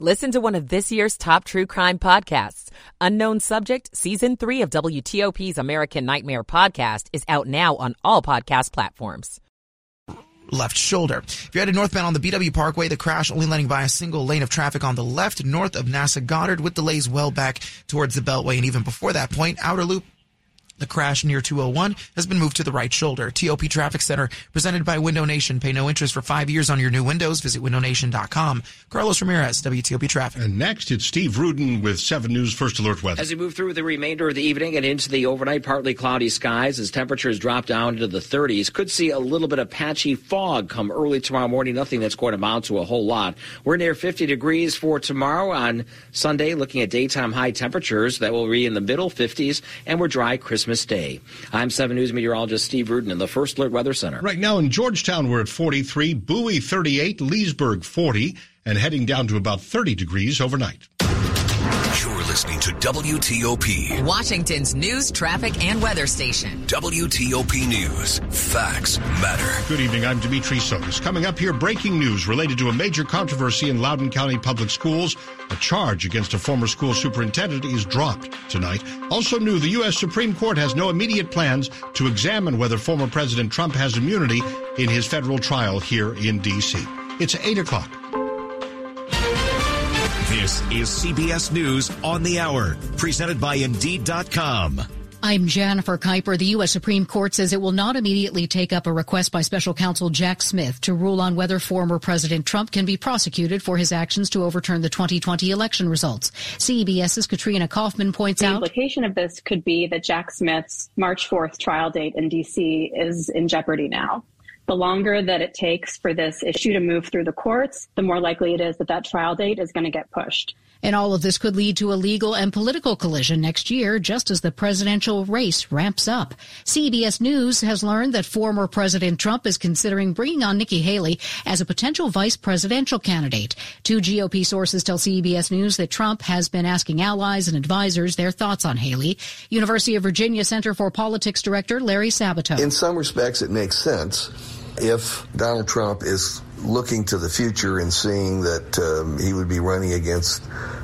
Listen to one of this year's top true crime podcasts. Unknown Subject, Season 3 of WTOP's American Nightmare podcast is out now on all podcast platforms. Left shoulder. If you're headed northbound on the BW Parkway, the crash only letting by a single lane of traffic on the left north of NASA Goddard with delays well back towards the Beltway. And even before that point, outer loop the crash near 201 has been moved to the right shoulder. TOP Traffic Center presented by Window Nation. Pay no interest for five years on your new windows. Visit windownation.com. Carlos Ramirez, WTOP Traffic. And next, it's Steve Rudin with 7 News First Alert Weather. As we move through the remainder of the evening and into the overnight, partly cloudy skies as temperatures drop down into the 30s. Could see a little bit of patchy fog come early tomorrow morning. Nothing that's going to amount to a whole lot. We're near 50 degrees for tomorrow on Sunday, looking at daytime high temperatures that will be in the middle 50s, and we're dry Christmas Day. I'm 7 News meteorologist Steve Rudin in the First Alert Weather Center. Right now in Georgetown, we're at 43, Bowie 38, Leesburg 40, and heading down to about 30 degrees overnight. You're listening to WTOP, Washington's news, traffic, and weather station. WTOP News. Facts matter. Good evening. I'm Dimitri Sotis. Coming up here, breaking news related to a major controversy in Loudoun County Public Schools. A charge against a former school superintendent is dropped tonight. Also new, the U.S. Supreme Court has no immediate plans to examine whether former President Trump has immunity in his federal trial here in D.C. It's 8 o'clock. This is CBS News on the Hour, presented by Indeed.com. I'm Jennifer Kuiper. The U.S. Supreme Court says it will not immediately take up a request by special counsel Jack Smith to rule on whether former President Trump can be prosecuted for his actions to overturn the 2020 election results. CBS's Katrina Kaufman points the out. The implication of this could be that Jack Smith's March 4th trial date in D.C. is in jeopardy now. The longer that it takes for this issue to move through the courts, the more likely it is that that trial date is going to get pushed. And all of this could lead to a legal and political collision next year, just as the presidential race ramps up. CBS News has learned that former President Trump is considering bringing on Nikki Haley as a potential vice presidential candidate. Two GOP sources tell CBS News that Trump has been asking allies and advisors their thoughts on Haley. University of Virginia Center for Politics Director Larry Sabato. In some respects, it makes sense if Donald Trump is looking to the future and seeing that um, he would be running against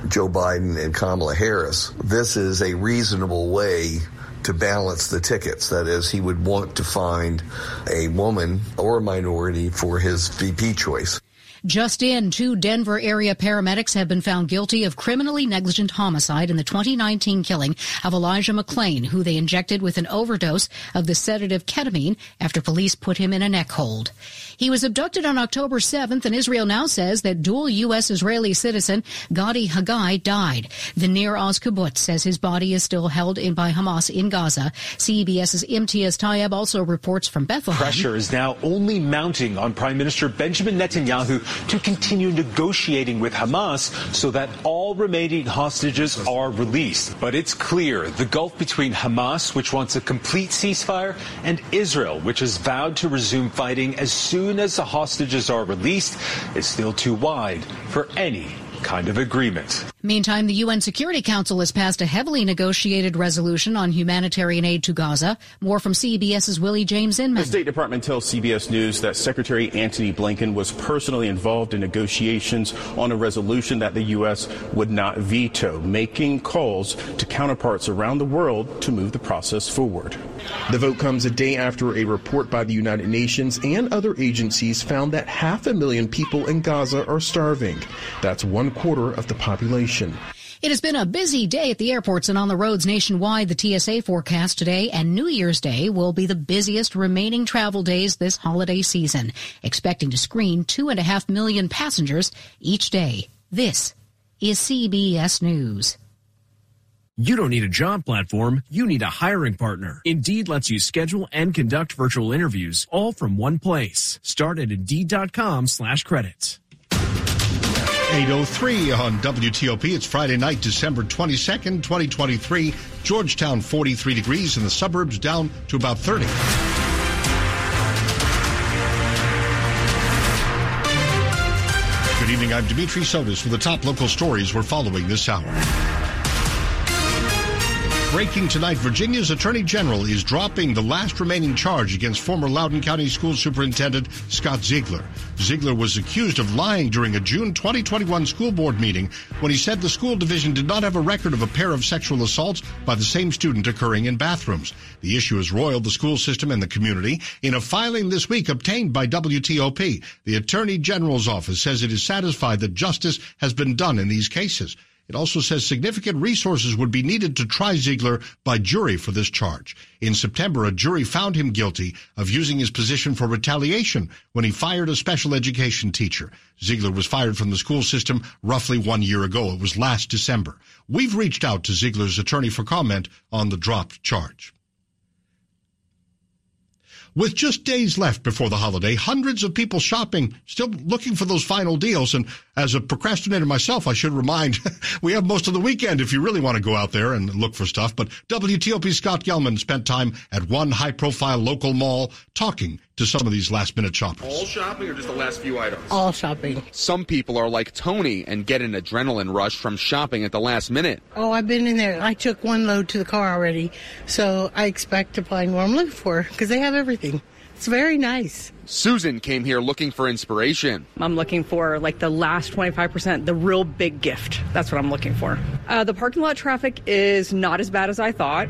Joe Biden and Kamala Harris, this is a reasonable way to balance the tickets. That is, he would want to find a woman or a minority for his VP choice. Just in, two Denver area paramedics have been found guilty of criminally negligent homicide in the 2019 killing of Elijah McClain, who they injected with an overdose of the sedative ketamine after police put him in a neck hold. He was abducted on October 7th, and Israel now says that dual U.S. Israeli citizen Gadi Hagai died. The Nir Oz kibbutz says his body is still held in by Hamas in Gaza. CBS's Imtiaz Tyab also reports from Bethlehem. Pressure is now only mounting on Prime Minister Benjamin Netanyahu to continue negotiating with Hamas so that all remaining hostages are released. But it's clear the gulf between Hamas, which wants a complete ceasefire, and Israel, which has vowed to resume fighting as soon as the hostages are released, is still too wide for any kind of agreement. Meantime, the UN Security Council has passed a heavily negotiated resolution on humanitarian aid to Gaza. More from CBS's Willie James Inman. The State Department tells CBS News that Secretary Antony Blinken was personally involved in negotiations on a resolution that the U.S. would not veto, making calls to counterparts around the world to move the process forward. The vote comes a day after a report by the United Nations and other agencies found that half a million people in Gaza are starving. That's one quarter of the population. It has been a busy day at the airports and on the roads nationwide. The TSA forecast today and New Year's Day will be the busiest remaining travel days this holiday season, expecting to screen two and a half million passengers each day. This is CBS News. You don't need a job platform, you need a hiring partner. Indeed lets you schedule and conduct virtual interviews all from one place. Start at Indeed.com slash credits. 803 on WTOP. It's Friday night, December 22nd, 2023. Georgetown 43 degrees and the suburbs down to about 30. Good evening. I'm Dimitri Sotis with the top local stories we're following this hour. Breaking tonight, Virginia's Attorney General is dropping the last remaining charge against former Loudoun County School Superintendent Scott Ziegler. Ziegler was accused of lying during a June 2021 school board meeting when he said the school division did not have a record of a pair of sexual assaults by the same student occurring in bathrooms. The issue has roiled the school system and the community. In a filing this week obtained by WTOP, the Attorney General's office says it is satisfied that justice has been done in these cases. It also says significant resources would be needed to try Ziegler by jury for this charge. In September, a jury found him guilty of using his position for retaliation when he fired a special education teacher. Ziegler was fired from the school system roughly one year ago. It was last December. We've reached out to Ziegler's attorney for comment on the dropped charge. With just days left before the holiday, hundreds of people shopping, still looking for those final deals. And as a procrastinator myself, I should remind we have most of the weekend if you really want to go out there and look for stuff. But WTOP Scott Gelman spent time at one high profile local mall talking to some of these last minute shoppers. All shopping or just the last few items? All shopping. Some people are like Tony and get an adrenaline rush from shopping at the last minute. Oh, I've been in there. I took one load to the car already, so I expect to find what I'm looking for because they have everything. It's very nice. Susan came here looking for inspiration. I'm looking for like the last 25%, the real big gift. That's what I'm looking for. Uh, the parking lot traffic is not as bad as I thought,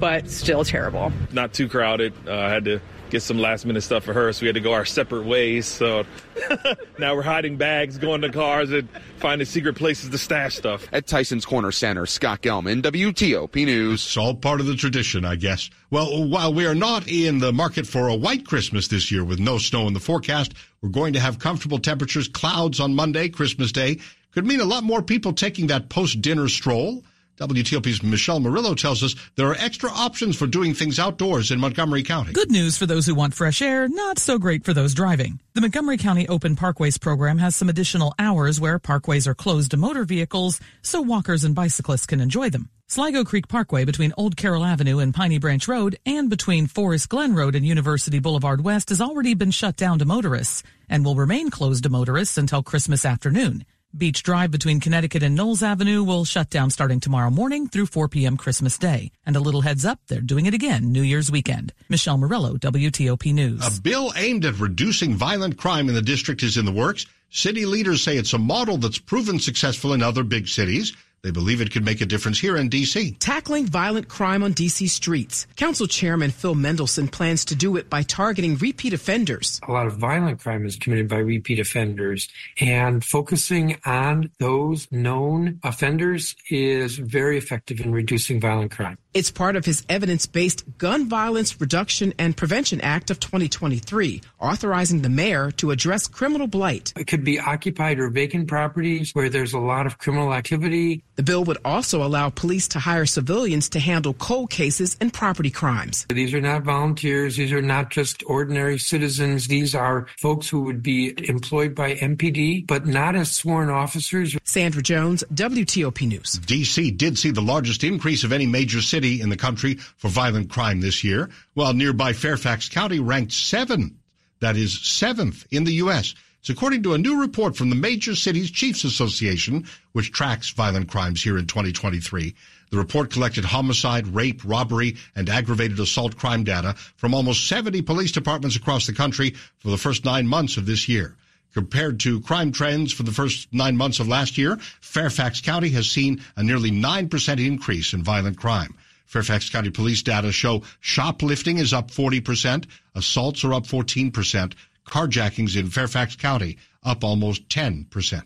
but still terrible. Not too crowded. Uh, I had to get some last minute stuff for her, so we had to go our separate ways. So now we're hiding bags, going to cars, and finding secret places to stash stuff. At Tyson's Corner Center, Scott Gelman, WTOP News. It's all part of the tradition, I guess. Well, while we are not in the market for a white Christmas this year with no snow in the forecast, we're going to have comfortable temperatures, clouds on Monday, Christmas Day. Could mean a lot more people taking that post dinner stroll. WTOP's Michelle Murillo tells us there are extra options for doing things outdoors in Montgomery County. Good news for those who want fresh air, not so great for those driving. The Montgomery County Open Parkways program has some additional hours where parkways are closed to motor vehicles so walkers and bicyclists can enjoy them. Sligo Creek Parkway between Old Carroll Avenue and Piney Branch Road and between Forest Glen Road and University Boulevard West has already been shut down to motorists and will remain closed to motorists until Christmas afternoon. Beach Drive between Connecticut and Knowles Avenue will shut down starting tomorrow morning through 4 p.m. Christmas Day. And a little heads up, they're doing it again New Year's weekend. Michelle Murillo, WTOP News. A bill aimed at reducing violent crime in the district is in the works. City leaders say it's a model that's proven successful in other big cities. They believe it could make a difference here in D.C. Tackling violent crime on D.C. streets. Council Chairman Phil Mendelson plans to do it by targeting repeat offenders. A lot of violent crime is committed by repeat offenders, and focusing on those known offenders is very effective in reducing violent crime. It's part of his evidence based Gun Violence Reduction and Prevention Act of 2023, authorizing the mayor to address criminal blight. It could be occupied or vacant properties where there's a lot of criminal activity. The bill would also allow police to hire civilians to handle cold cases and property crimes. These are not volunteers. These are not just ordinary citizens. These are folks who would be employed by MPD, but not as sworn officers. Sandra Jones, WTOP News. D.C. did see the largest increase of any major city in the country for violent crime this year, while nearby Fairfax County ranked seventh. That is seventh in the U.S. It's according to a new report from the Major Cities Chiefs Association, which tracks violent crimes here in 2023. The report collected homicide, rape, robbery, and aggravated assault crime data from almost 70 police departments across the country for the first nine months of this year. Compared to crime trends for the first nine months of last year, Fairfax County has seen a nearly 9% increase in violent crime. Fairfax County Police data show shoplifting is up 40%, assaults are up 14%, carjackings in Fairfax County up almost 10%.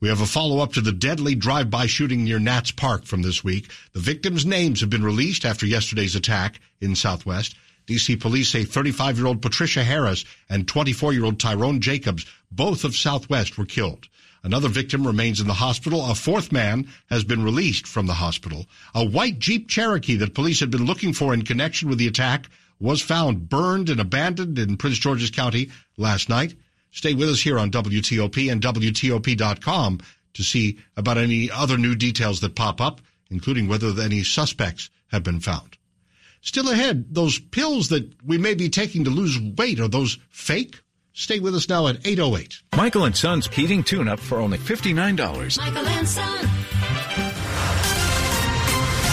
We have a follow up to the deadly drive by shooting near Nats Park from this week. The victims' names have been released after yesterday's attack in Southwest. DC police say 35 year old Patricia Harris and 24 year old Tyrone Jacobs, both of Southwest, were killed. Another victim remains in the hospital. A fourth man has been released from the hospital. A white Jeep Cherokee that police had been looking for in connection with the attack was found burned and abandoned in Prince George's County last night. Stay with us here on WTOP and WTOP.com to see about any other new details that pop up, including whether any suspects have been found. Still ahead, those pills that we may be taking to lose weight, are those fake? Stay with us now at 808. Michael and Son's heating tune up for only $59. Michael and Son.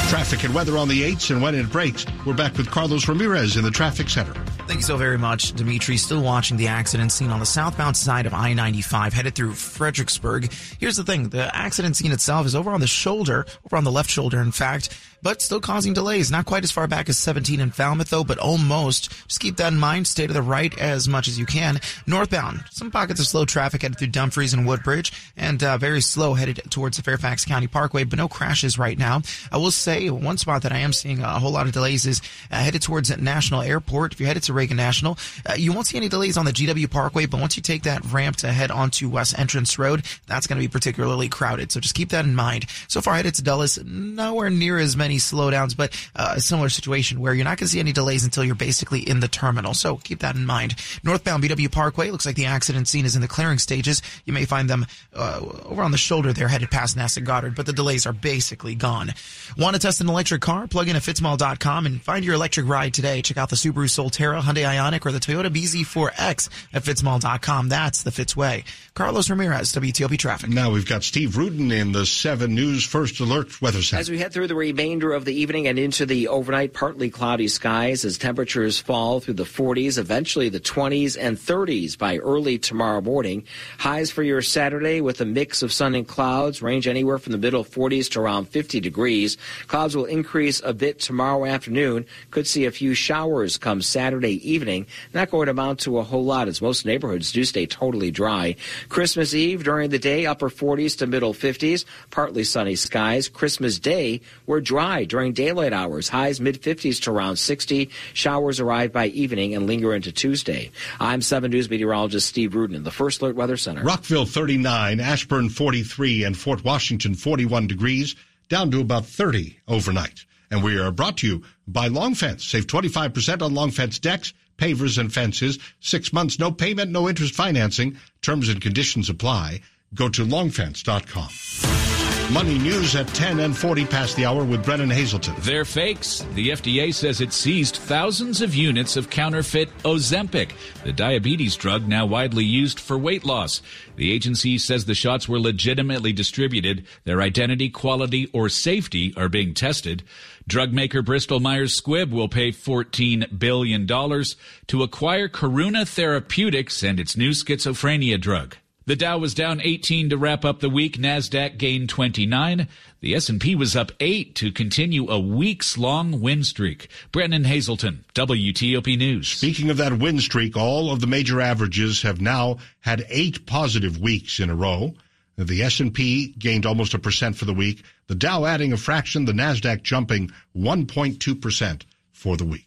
Traffic and weather on the 8s and when it breaks. We're back with Carlos Ramirez in the traffic center. Thank you so very much, Dimitri. Still watching the accident scene on the southbound side of I 95, headed through Fredericksburg. Here's the thing the accident scene itself is over on the shoulder, over on the left shoulder, in fact, but still causing delays. Not quite as far back as 17 in Falmouth, though, but almost. Just keep that in mind. Stay to the right as much as you can. Northbound, some pockets of slow traffic headed through Dumfries and Woodbridge, and uh, very slow headed towards the Fairfax County Parkway, but no crashes right now. I will say one spot that I am seeing a whole lot of delays is uh, headed towards National Airport. If you're headed to Reagan National, uh, you won't see any delays on the GW Parkway, but once you take that ramp to head onto West Entrance Road, that's going to be particularly crowded. So just keep that in mind. So far headed to Dulles, nowhere near as many slowdowns, but uh, a similar situation where you're not going to see any delays until you're basically in the terminal. So keep that in mind. Northbound BW Parkway looks like the accident scene is in the clearing stages. You may find them uh, over on the shoulder there headed past NASA Goddard, but the delays are basically gone. Want to test an electric car? Plug in at fitzmall.com and find your electric ride today. Check out the Subaru Solterra, Hyundai Ioniq, or the Toyota BZ4X at fitzmall.com. That's the Fitz way. Carlos Ramirez, WTOP Traffic. Now we've got Steve Rudin in the 7 News First Alert Weather Center. As we head through the remainder of the evening and into the overnight, partly cloudy skies as temperatures fall through the 40s, eventually the 20s and 30s by early tomorrow morning. Highs for your Saturday with a mix of sun and clouds range anywhere from the middle 40s to around 50 degrees. Clouds will increase a bit tomorrow afternoon. Could see a few showers come Saturday evening. Not going to amount to a whole lot as most neighborhoods do stay totally dry. Christmas Eve during the day, upper 40s to middle 50s, partly sunny skies. Christmas Day, we're dry during daylight hours, highs mid 50s to around 60. Showers arrive by evening and linger into Tuesday. I'm 7 News meteorologist Steve Rudin in the First Alert Weather Center. Rockville 39, Ashburn 43, and Fort Washington 41 degrees, down to about 30 overnight. And we are brought to you by Long Fence. Save 25% on Long Fence decks, pavers, and fences. Six months, no payment, no interest financing. Terms and conditions apply. Go to longfence.com. Money news at 10 and 40 past the hour with Brennan Haselton. They're fakes. The FDA says it seized thousands of units of counterfeit Ozempic, the diabetes drug now widely used for weight loss. The agency says the shots were legitimately distributed. Their identity, quality, or safety are being tested. Drug maker Bristol Myers Squibb will pay $14 billion to acquire Karuna Therapeutics and its new schizophrenia drug. The Dow was down 18 to wrap up the week. Nasdaq gained 29. The S&P was up 8 to continue a weeks-long win streak. Brennan Haselton, WTOP News. Speaking of that win streak, all of the major averages have now had 8 positive weeks in a row. The S&P gained almost a percent for the week. The Dow adding a fraction, the Nasdaq jumping 1.2% for the week.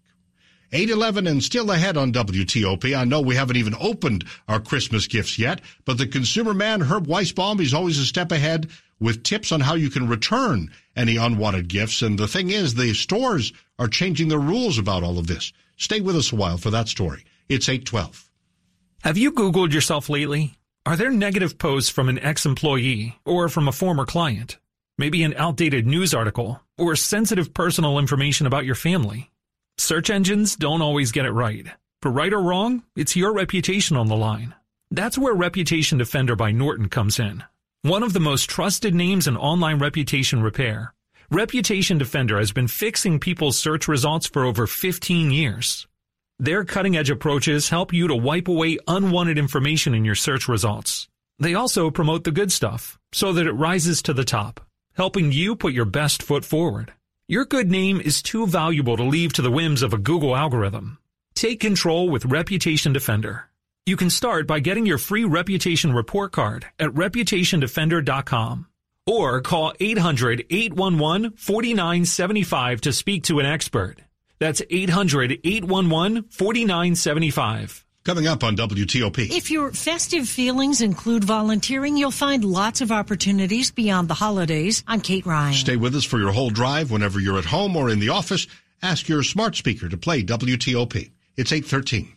811 and still ahead on WTOP. I know we haven't even opened our Christmas gifts yet, but the consumer man, Herb Weisbaum, he's always a step ahead with tips on how you can return any unwanted gifts. And the thing is, the stores are changing their rules about all of this. Stay with us a while for that story. It's 812. Have you Googled yourself lately? Are there negative posts from an ex-employee or from a former client? Maybe an outdated news article or sensitive personal information about your family? Search engines don't always get it right. For right or wrong, it's your reputation on the line. That's where Reputation Defender by Norton comes in. One of the most trusted names in online reputation repair. Reputation Defender has been fixing people's search results for over 15 years. Their cutting edge approaches help you to wipe away unwanted information in your search results. They also promote the good stuff so that it rises to the top, helping you put your best foot forward. Your good name is too valuable to leave to the whims of a Google algorithm. Take control with Reputation Defender. You can start by getting your free reputation report card at reputationdefender.com or call 800-811-4975 to speak to an expert. That's 800-811-4975. Coming up on WTOP. If your festive feelings include volunteering, you'll find lots of opportunities beyond the holidays. I'm Kate Ryan. Stay with us for your whole drive whenever you're at home or in the office. Ask your smart speaker to play WTOP. It's 813.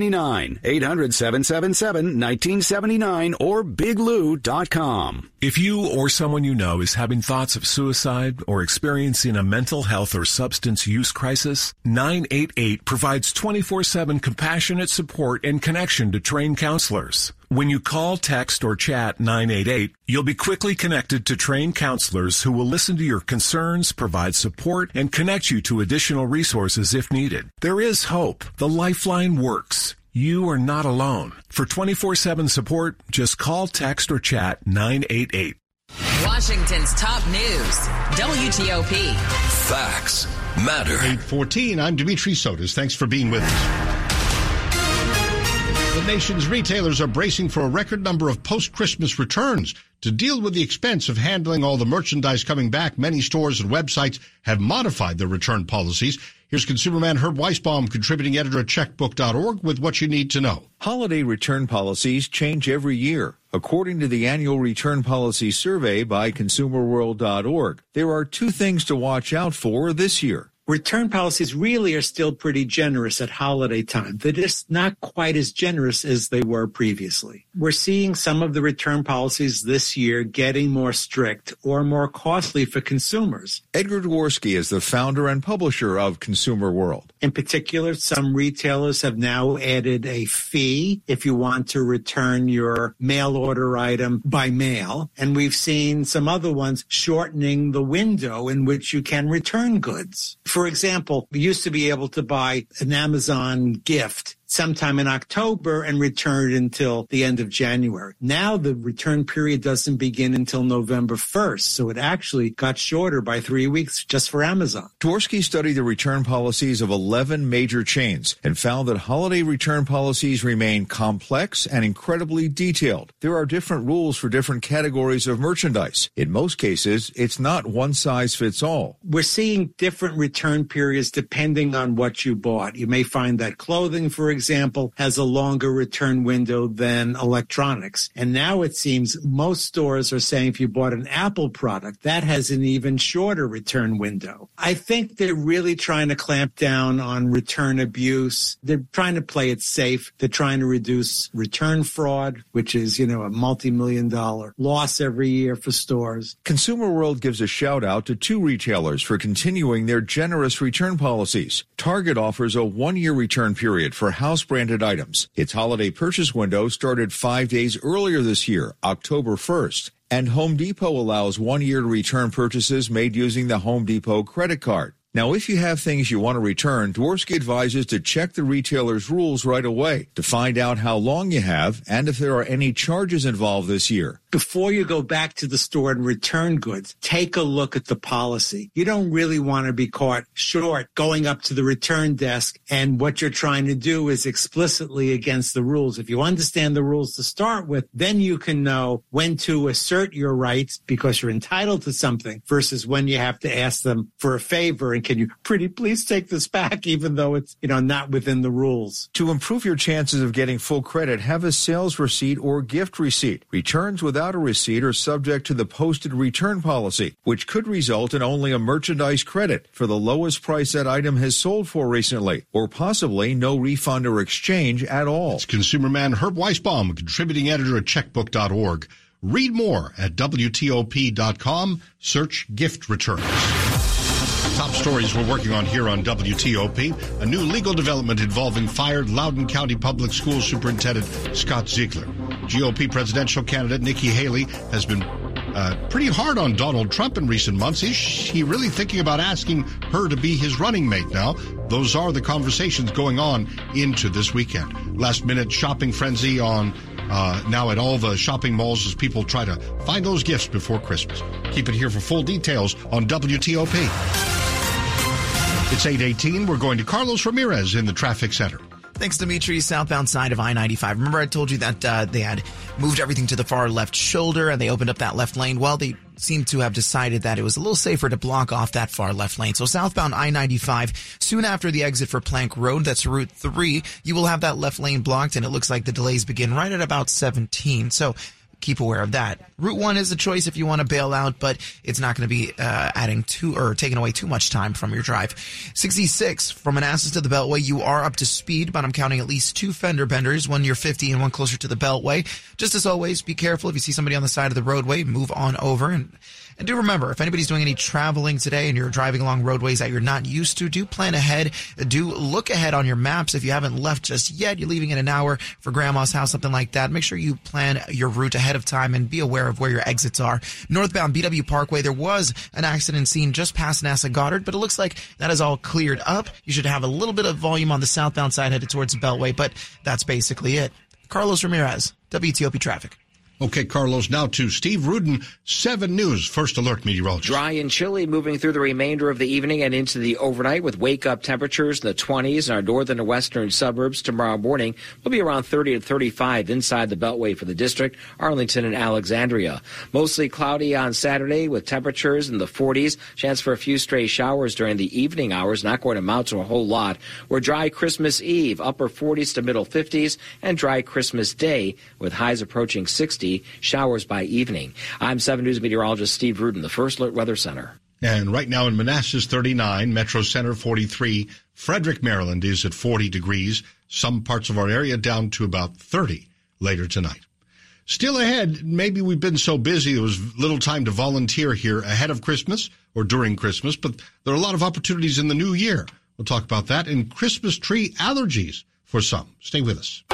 1979. 800 777 1979 or biglou.com. If you or someone you know is having thoughts of suicide or experiencing a mental health or substance use crisis, 988 provides 24-7 compassionate support and connection to trained counselors. When you call, text, or chat 988, you'll be quickly connected to trained counselors who will listen to your concerns, provide support, and connect you to additional resources if needed. There is hope. The Lifeline works. You are not alone. For 24-7 support, just call, text, or chat 988. Washington's top news. WTOP. Facts matter. 814, I'm Dimitri Sotis. Thanks for being with us. The nation's retailers are bracing for a record number of post-Christmas returns. To deal with the expense of handling all the merchandise coming back, many stores and websites have modified their return policies. Here's consumerman Herb Weisbaum, contributing editor at checkbook.org with what you need to know. Holiday return policies change every year. According to the annual return policy survey by consumerworld.org, there are two things to watch out for this year. Return policies really are still pretty generous at holiday time. They're just not quite as generous as they were previously. We're seeing some of the return policies this year getting more strict or more costly for consumers. Edgar Dworsky is the founder and publisher of Consumer World. In particular, some retailers have now added a fee if you want to return your mail order item by mail. And we've seen some other ones shortening the window in which you can return goods. For example, we used to be able to buy an Amazon gift sometime in October and return it until the end of January. Now the return period doesn't begin until November 1st. So it actually got shorter by three weeks just for Amazon. Dworsky studied the return policies of 11 major chains and found that holiday return policies remain complex and incredibly detailed. There are different rules for different categories of merchandise. In most cases, it's not one size fits all. We're seeing different return periods depending on what you bought. You may find that clothing, for example, example, has a longer return window than electronics. And now it seems most stores are saying if you bought an Apple product, that has an even shorter return window. I think they're really trying to clamp down on return abuse. They're trying to play it safe. They're trying to reduce return fraud, which is, you know, a multi-million dollar loss every year for stores. Consumer World gives a shout out to two retailers for continuing their generous return policies. Target offers a one year return period for house house branded items. Its holiday purchase window started five days earlier this year, October 1st. And Home Depot allows one year to return purchases made using the Home Depot credit card. Now, if you have things you want to return, Dworsky advises to check the retailer's rules right away to find out how long you have and if there are any charges involved this year before you go back to the store and return goods, take a look at the policy. You don't really want to be caught short going up to the return desk and what you're trying to do is explicitly against the rules. If you understand the rules to start with, then you can know when to assert your rights because you're entitled to something versus when you have to ask them for a favor and can you pretty please take this back even though it's, you know, not within the rules. To improve your chances of getting full credit, have a sales receipt or gift receipt. Returns without without a receipt are subject to the posted return policy, which could result in only a merchandise credit for the lowest price that item has sold for recently, or possibly no refund or exchange at all. It's consumerman Herb Weisbaum, contributing editor at checkbook.org. Read more at WTOP.com. Search gift returns. Top stories we're working on here on WTOP. A new legal development involving fired Loudoun County Public Schools Superintendent Scott Ziegler. GOP presidential candidate Nikki Haley has been uh, pretty hard on Donald Trump in recent months. Is he really thinking about asking her to be his running mate now? Those are the conversations going on into this weekend. Last minute shopping frenzy on uh, now at all the shopping malls as people try to find those gifts before Christmas. Keep it here for full details on WTOP. It's 818. We're going to Carlos Ramirez in the traffic center. Thanks, Dimitri. Southbound side of I 95. Remember, I told you that uh, they had moved everything to the far left shoulder and they opened up that left lane? Well, they seem to have decided that it was a little safer to block off that far left lane. So southbound I 95, soon after the exit for Plank Road, that's Route 3, you will have that left lane blocked and it looks like the delays begin right at about 17. So keep aware of that. Route 1 is a choice if you want to bail out, but it's not going to be uh, adding too or taking away too much time from your drive. 66 from Manassas to the Beltway, you are up to speed, but I'm counting at least two fender benders, one near 50 and one closer to the Beltway. Just as always, be careful if you see somebody on the side of the roadway, move on over and and do remember, if anybody's doing any traveling today and you're driving along roadways that you're not used to, do plan ahead. Do look ahead on your maps. If you haven't left just yet, you're leaving in an hour for grandma's house, something like that. Make sure you plan your route ahead of time and be aware of where your exits are. Northbound BW Parkway, there was an accident scene just past NASA Goddard, but it looks like that is all cleared up. You should have a little bit of volume on the southbound side headed towards Beltway, but that's basically it. Carlos Ramirez, WTOP Traffic. Okay, Carlos, now to Steve Rudin, 7 News, First Alert Meteorologist. Dry and chilly moving through the remainder of the evening and into the overnight with wake up temperatures in the 20s in our northern and western suburbs. Tomorrow morning will be around 30 to 35 inside the Beltway for the district, Arlington and Alexandria. Mostly cloudy on Saturday with temperatures in the 40s. Chance for a few stray showers during the evening hours, not going to amount to a whole lot. We're dry Christmas Eve, upper 40s to middle 50s, and dry Christmas Day with highs approaching 60 showers by evening. I'm 7 News meteorologist Steve Rudin, the First Alert Weather Center. And right now in Manassas, 39, Metro Center, 43. Frederick, Maryland is at 40 degrees. Some parts of our area down to about 30 later tonight. Still ahead, maybe we've been so busy there was little time to volunteer here ahead of Christmas or during Christmas, but there are a lot of opportunities in the new year. We'll talk about that and Christmas tree allergies for some. Stay with us.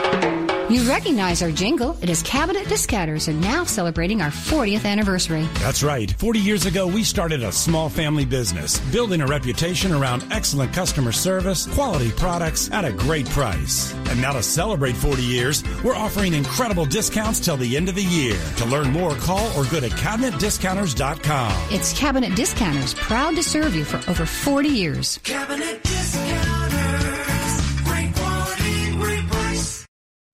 You recognize our jingle. It is Cabinet Discounters and now celebrating our 40th anniversary. That's right. 40 years ago, we started a small family business, building a reputation around excellent customer service, quality products at a great price. And now to celebrate 40 years, we're offering incredible discounts till the end of the year. To learn more, call or go to cabinetdiscounters.com. It's Cabinet Discounters, proud to serve you for over 40 years. Cabinet Discounters.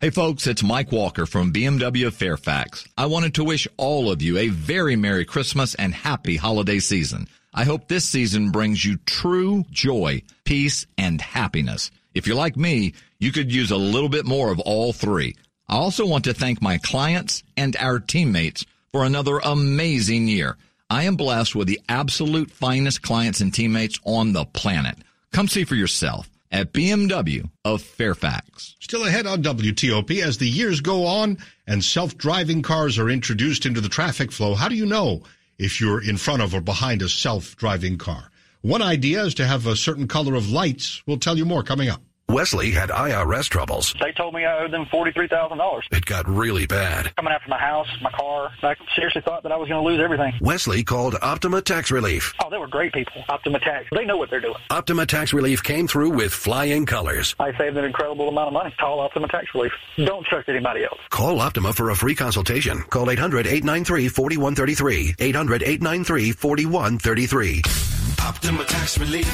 Hey folks, it's Mike Walker from BMW of Fairfax. I wanted to wish all of you a very Merry Christmas and happy holiday season. I hope this season brings you true joy, peace, and happiness. If you're like me, you could use a little bit more of all three. I also want to thank my clients and our teammates for another amazing year. I am blessed with the absolute finest clients and teammates on the planet. Come see for yourself at BMW of Fairfax. Still ahead on WTOP as the years go on and self-driving cars are introduced into the traffic flow. How do you know if you're in front of or behind a self-driving car? One idea is to have a certain color of lights. We'll tell you more coming up. Wesley had IRS troubles. They told me I owed them forty-three thousand dollars. It got really bad. Coming after my house, my car. I seriously thought that I was going to lose everything. Wesley called Optima Tax Relief. Oh, they were great people. Optima Tax. They know what they're doing. Optima Tax Relief came through with flying colors. I saved an incredible amount of money. Call Optima Tax Relief. Don't trust anybody else. Call Optima for a free consultation. Call 800-893-4133. 800-893-4133. Optima Tax Relief.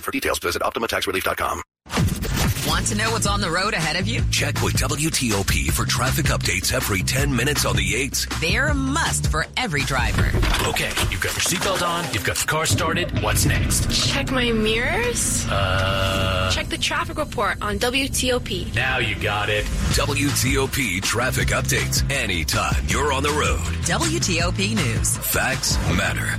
For details, visit OptimaTaxRelief.com. Want to know what's on the road ahead of you? Check with WTOP for traffic updates every 10 minutes on the 8s. They're a must for every driver. Okay, you've got your seatbelt on, you've got the car started. What's next? Check my mirrors. Uh. Check the traffic report on WTOP. Now you got it. WTOP traffic updates anytime you're on the road. WTOP News. Facts matter.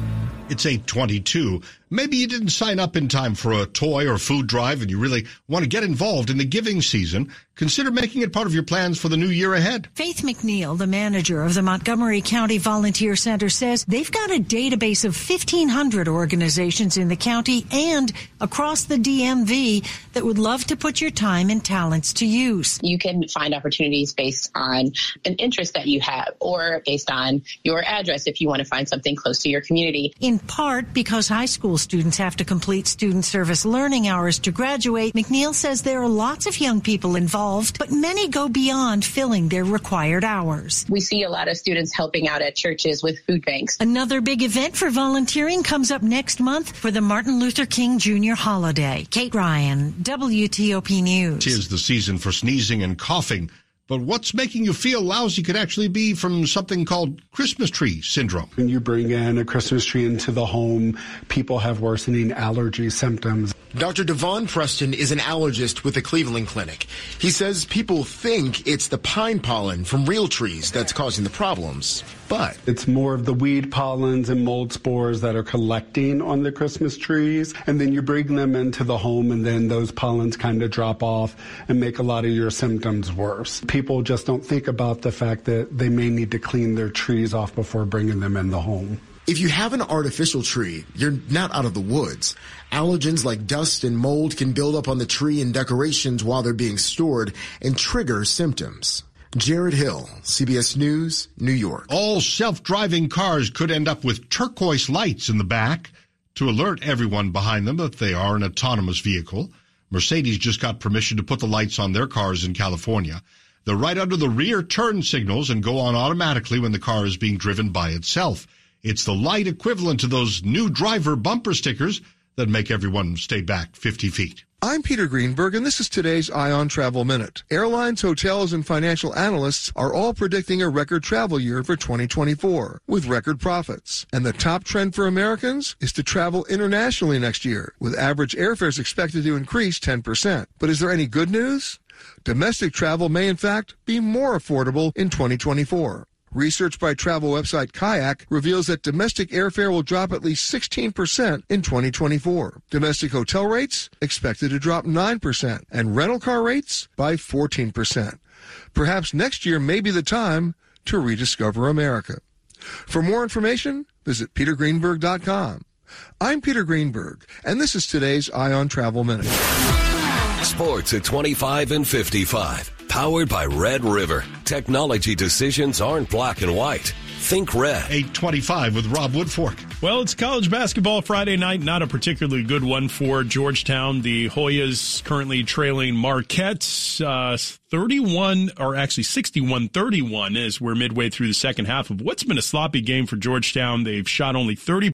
It's 822. Maybe you didn't sign up in time for a toy or food drive and you really want to get involved in the giving season. Consider making it part of your plans for the new year ahead. Faith McNeil, the manager of the Montgomery County Volunteer Center, says they've got a database of 1,500 organizations in the county and across the DMV that would love to put your time and talents to use. You can find opportunities based on an interest that you have or based on your address if you want to find something close to your community. In part because high school students have to complete student service learning hours to graduate, McNeil says there are lots of young people involved, but many go beyond filling their required hours. We see a lot of students helping out at churches with food banks. Another big event for volunteering comes up next month for the Martin Luther King Jr. holiday. Kate Ryan, WTOP News. Tis the season for sneezing and coughing. But what's making you feel lousy could actually be from something called Christmas tree syndrome. When you bring in a Christmas tree into the home, people have worsening allergy symptoms. Dr. Devon Preston is an allergist with the Cleveland Clinic. He says people think it's the pine pollen from real trees that's causing the problems, but It's more of the weed pollens and mold spores that are collecting on the Christmas trees. And then you bring them into the home, and then those pollens kind of drop off and make a lot of your symptoms worse. People just don't think about the fact that they may need to clean their trees off before bringing them in the home. if you have an artificial tree, you're not out of the woods. Allergens like dust and mold can build up on the tree and decorations while they're being stored and trigger symptoms. Jared Hill, CBS News, New York. All self-driving cars could end up with turquoise lights in the back to alert everyone behind them that they are an autonomous vehicle. Mercedes just got permission to put the lights on their cars in California. They're right under the rear turn signals and go on automatically when the car is being driven by itself. It's the light equivalent to those new driver bumper stickers that make everyone stay back 50 feet. I'm Peter Greenberg, and this is today's Eye on Travel Minute. Airlines, hotels, and financial analysts are all predicting a record travel year for 2024 with record profits. And the top trend for Americans is to travel internationally next year, with average airfares expected to increase 10%. But is there any good news? Domestic travel may, in fact, be more affordable in 2024. Research by travel website Kayak reveals that domestic airfare will drop at least 16% in 2024. Domestic hotel rates expected to drop 9% and rental car rates by 14%. Perhaps next year may be the time to rediscover America. For more information, visit petergreenberg.com. I'm Peter Greenberg, and this is today's Eye on Travel Minute. Sports at 25 and 55. Powered by Red River. Technology decisions aren't black and white. Think red. 825 with Rob Woodfork. Well, it's college basketball Friday night. Not a particularly good one for Georgetown. The Hoyas currently trailing Marquette uh, 31, or actually 61 31 as we're midway through the second half of what's been a sloppy game for Georgetown. They've shot only 30